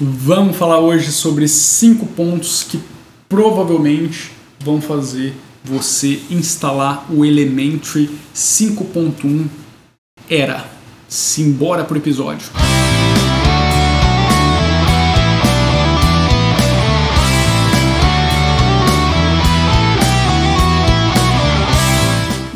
Vamos falar hoje sobre cinco pontos que provavelmente vão fazer você instalar o Elementary 5.1 Era. Simbora pro episódio.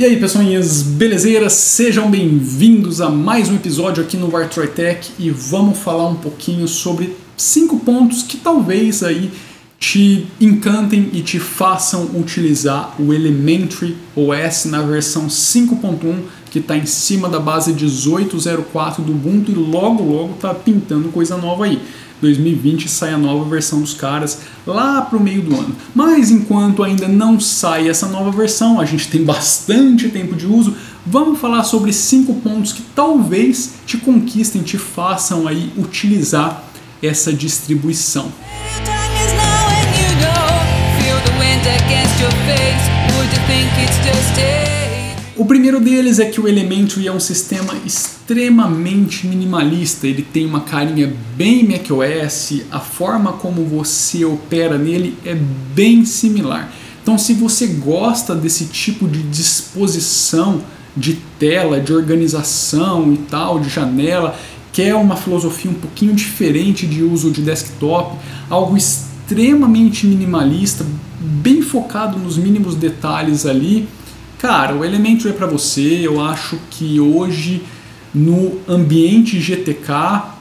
E aí, pessoinhas, belezeiras? Sejam bem-vindos a mais um episódio aqui no Vartroy Tech e vamos falar um pouquinho sobre cinco pontos que talvez aí te encantem e te façam utilizar o Elementary OS na versão 5.1 que está em cima da base 18.04 do Ubuntu e logo logo tá pintando coisa nova aí. 2020 sai a nova versão dos caras lá para o meio do ano. Mas enquanto ainda não sai essa nova versão, a gente tem bastante tempo de uso, vamos falar sobre cinco pontos que talvez te conquistem, te façam aí utilizar essa distribuição. O primeiro deles é que o Elementary é um sistema extremamente minimalista. Ele tem uma carinha bem macOS, a forma como você opera nele é bem similar. Então, se você gosta desse tipo de disposição de tela, de organização e tal, de janela, quer uma filosofia um pouquinho diferente de uso de desktop, algo extremamente minimalista, bem focado nos mínimos detalhes ali Cara, o Elementor é para você. Eu acho que hoje no ambiente GTK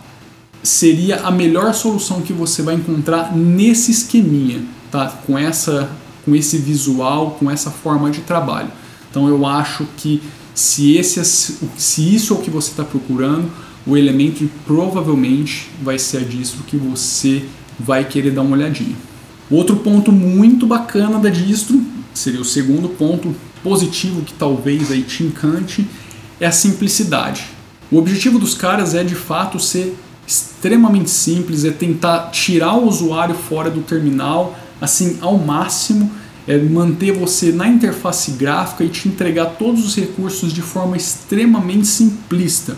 seria a melhor solução que você vai encontrar nesse esqueminha, tá? Com essa com esse visual, com essa forma de trabalho. Então eu acho que se esse se isso é o que você está procurando, o Elementor provavelmente vai ser a distro que você vai querer dar uma olhadinha. Outro ponto muito bacana da distro seria o segundo ponto positivo que talvez aí te encante é a simplicidade. O objetivo dos caras é de fato ser extremamente simples, é tentar tirar o usuário fora do terminal, assim, ao máximo, é manter você na interface gráfica e te entregar todos os recursos de forma extremamente simplista.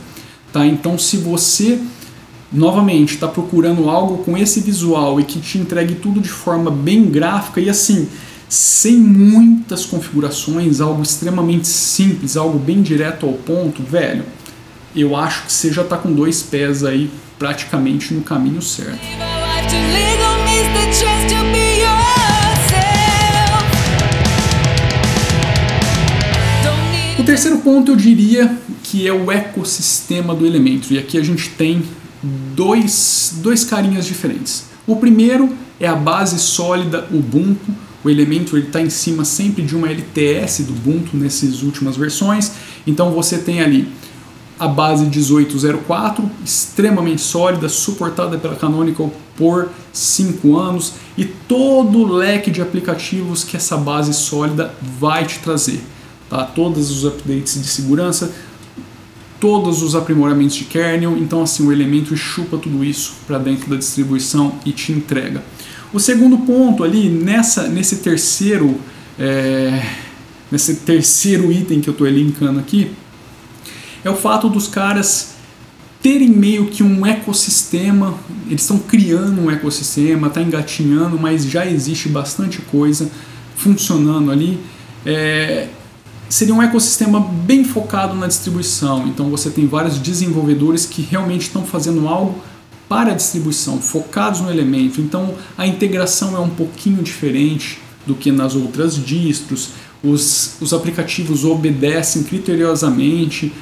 Tá? Então, se você novamente está procurando algo com esse visual e que te entregue tudo de forma bem gráfica e assim sem muitas configurações, algo extremamente simples, algo bem direto ao ponto, velho, eu acho que você já está com dois pés aí praticamente no caminho certo. O terceiro ponto eu diria que é o ecossistema do Elementor, e aqui a gente tem dois, dois carinhas diferentes. O primeiro é a base sólida Ubuntu, o Elementor está em cima sempre de uma LTS do Ubuntu nessas últimas versões. Então você tem ali a base 1804, extremamente sólida, suportada pela Canonical por 5 anos e todo o leque de aplicativos que essa base sólida vai te trazer. Tá? Todos os updates de segurança, todos os aprimoramentos de kernel, então assim o Elementor chupa tudo isso para dentro da distribuição e te entrega. O segundo ponto ali, nessa, nesse terceiro é, nesse terceiro item que eu estou linkando aqui, é o fato dos caras terem meio que um ecossistema, eles estão criando um ecossistema, está engatinhando, mas já existe bastante coisa funcionando ali. É, seria um ecossistema bem focado na distribuição, então você tem vários desenvolvedores que realmente estão fazendo algo para a distribuição, focados no elemento. Então a integração é um pouquinho diferente do que nas outras distros. Os, os aplicativos obedecem criteriosamente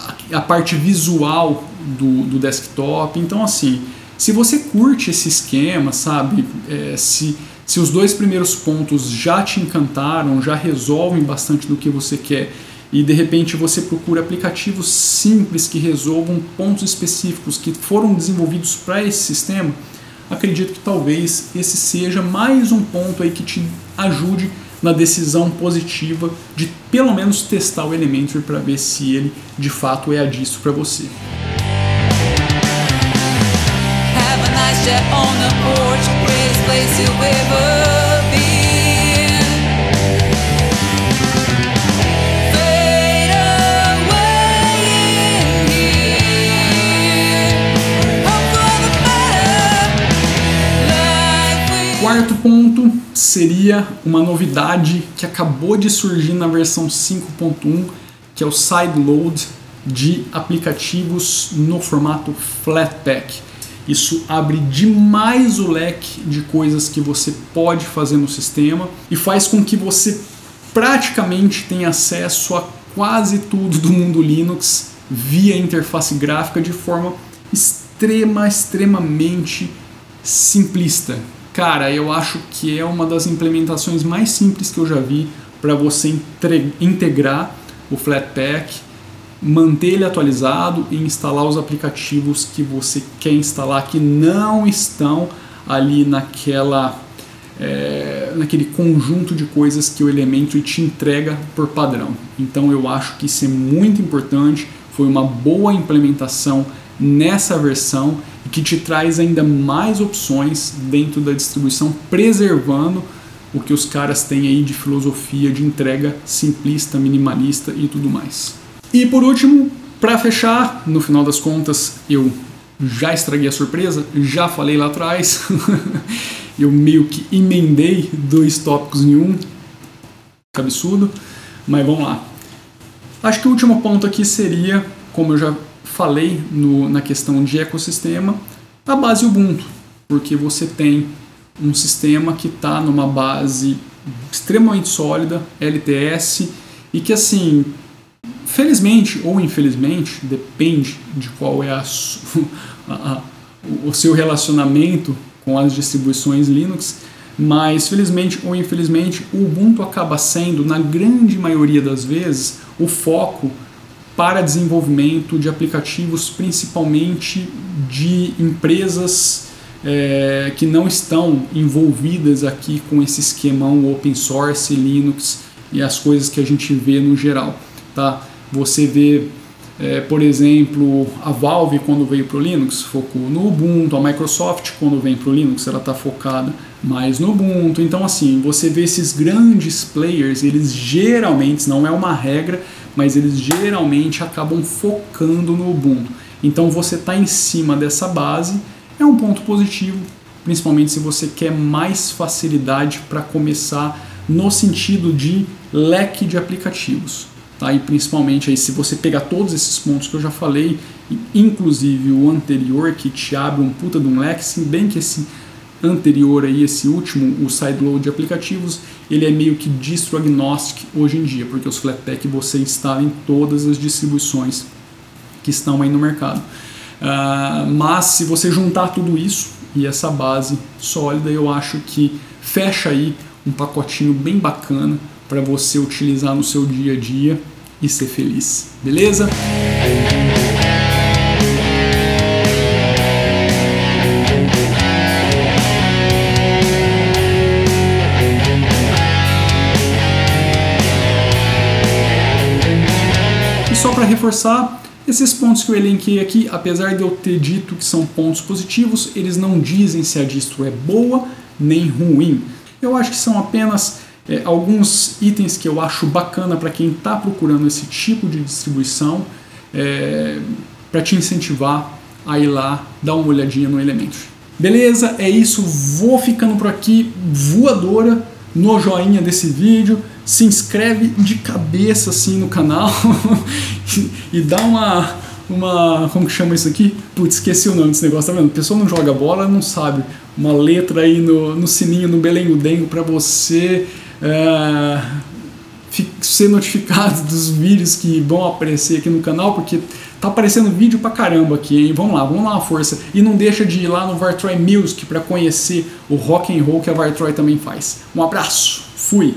a, a parte visual do, do desktop. Então, assim, se você curte esse esquema, sabe, é, se, se os dois primeiros pontos já te encantaram, já resolvem bastante do que você quer e de repente você procura aplicativos simples que resolvam pontos específicos que foram desenvolvidos para esse sistema, acredito que talvez esse seja mais um ponto aí que te ajude na decisão positiva de pelo menos testar o Elementary para ver se ele de fato é a distro para você. Have a nice seria uma novidade que acabou de surgir na versão 5.1, que é o sideload de aplicativos no formato Flatpak. Isso abre demais o leque de coisas que você pode fazer no sistema e faz com que você praticamente tenha acesso a quase tudo do mundo Linux via interface gráfica de forma extrema, extremamente simplista. Cara, eu acho que é uma das implementações mais simples que eu já vi para você integrar o Flatpak manter ele atualizado e instalar os aplicativos que você quer instalar que não estão ali naquela é, naquele conjunto de coisas que o Elementary te entrega por padrão. Então eu acho que isso é muito importante, foi uma boa implementação nessa versão e que te traz ainda mais opções dentro da distribuição, preservando o que os caras têm aí de filosofia de entrega simplista, minimalista e tudo mais. E por último, para fechar, no final das contas, eu já estraguei a surpresa, já falei lá atrás, eu meio que emendei dois tópicos em um, absurdo, mas vamos lá. Acho que o último ponto aqui seria, como eu já falei no, na questão de ecossistema, a base Ubuntu, porque você tem um sistema que está numa base extremamente sólida, LTS, e que assim Felizmente ou infelizmente, depende de qual é a, a, o seu relacionamento com as distribuições Linux, mas felizmente ou infelizmente o Ubuntu acaba sendo, na grande maioria das vezes, o foco para desenvolvimento de aplicativos, principalmente de empresas é, que não estão envolvidas aqui com esse esquemão open source, Linux e as coisas que a gente vê no geral. Tá? Você vê, é, por exemplo, a Valve quando veio para o Linux focou no Ubuntu, a Microsoft quando vem para o Linux ela está focada mais no Ubuntu. Então assim, você vê esses grandes players, eles geralmente, não é uma regra, mas eles geralmente acabam focando no Ubuntu. Então você está em cima dessa base, é um ponto positivo, principalmente se você quer mais facilidade para começar no sentido de leque de aplicativos. Tá? E principalmente aí, se você pegar todos esses pontos que eu já falei, inclusive o anterior que te abre um puta de um leque, se bem que esse anterior aí, esse último, o sideload de aplicativos, ele é meio que distro agnostic hoje em dia, porque os Flatpak você instala em todas as distribuições que estão aí no mercado. Uh, mas se você juntar tudo isso e essa base sólida, eu acho que fecha aí um pacotinho bem bacana para você utilizar no seu dia a dia e ser feliz. Beleza? Só para reforçar, esses pontos que eu elenquei aqui, apesar de eu ter dito que são pontos positivos, eles não dizem se a distro é boa nem ruim. Eu acho que são apenas é, alguns itens que eu acho bacana para quem está procurando esse tipo de distribuição, é, para te incentivar a ir lá dar uma olhadinha no Elementor. Beleza? É isso. Vou ficando por aqui, voadora no joinha desse vídeo. Se inscreve de cabeça assim no canal e dá uma uma. Como que chama isso aqui? Putz, esqueci o nome desse negócio, tá vendo? A pessoa não joga bola, não sabe. Uma letra aí no, no sininho, no belengo-dengo para você é, ser notificado dos vídeos que vão aparecer aqui no canal, porque tá aparecendo vídeo pra caramba aqui, hein? Vamos lá, vamos dar uma força. E não deixa de ir lá no Vartroy Music para conhecer o rock and roll que a Vartroy também faz. Um abraço, fui!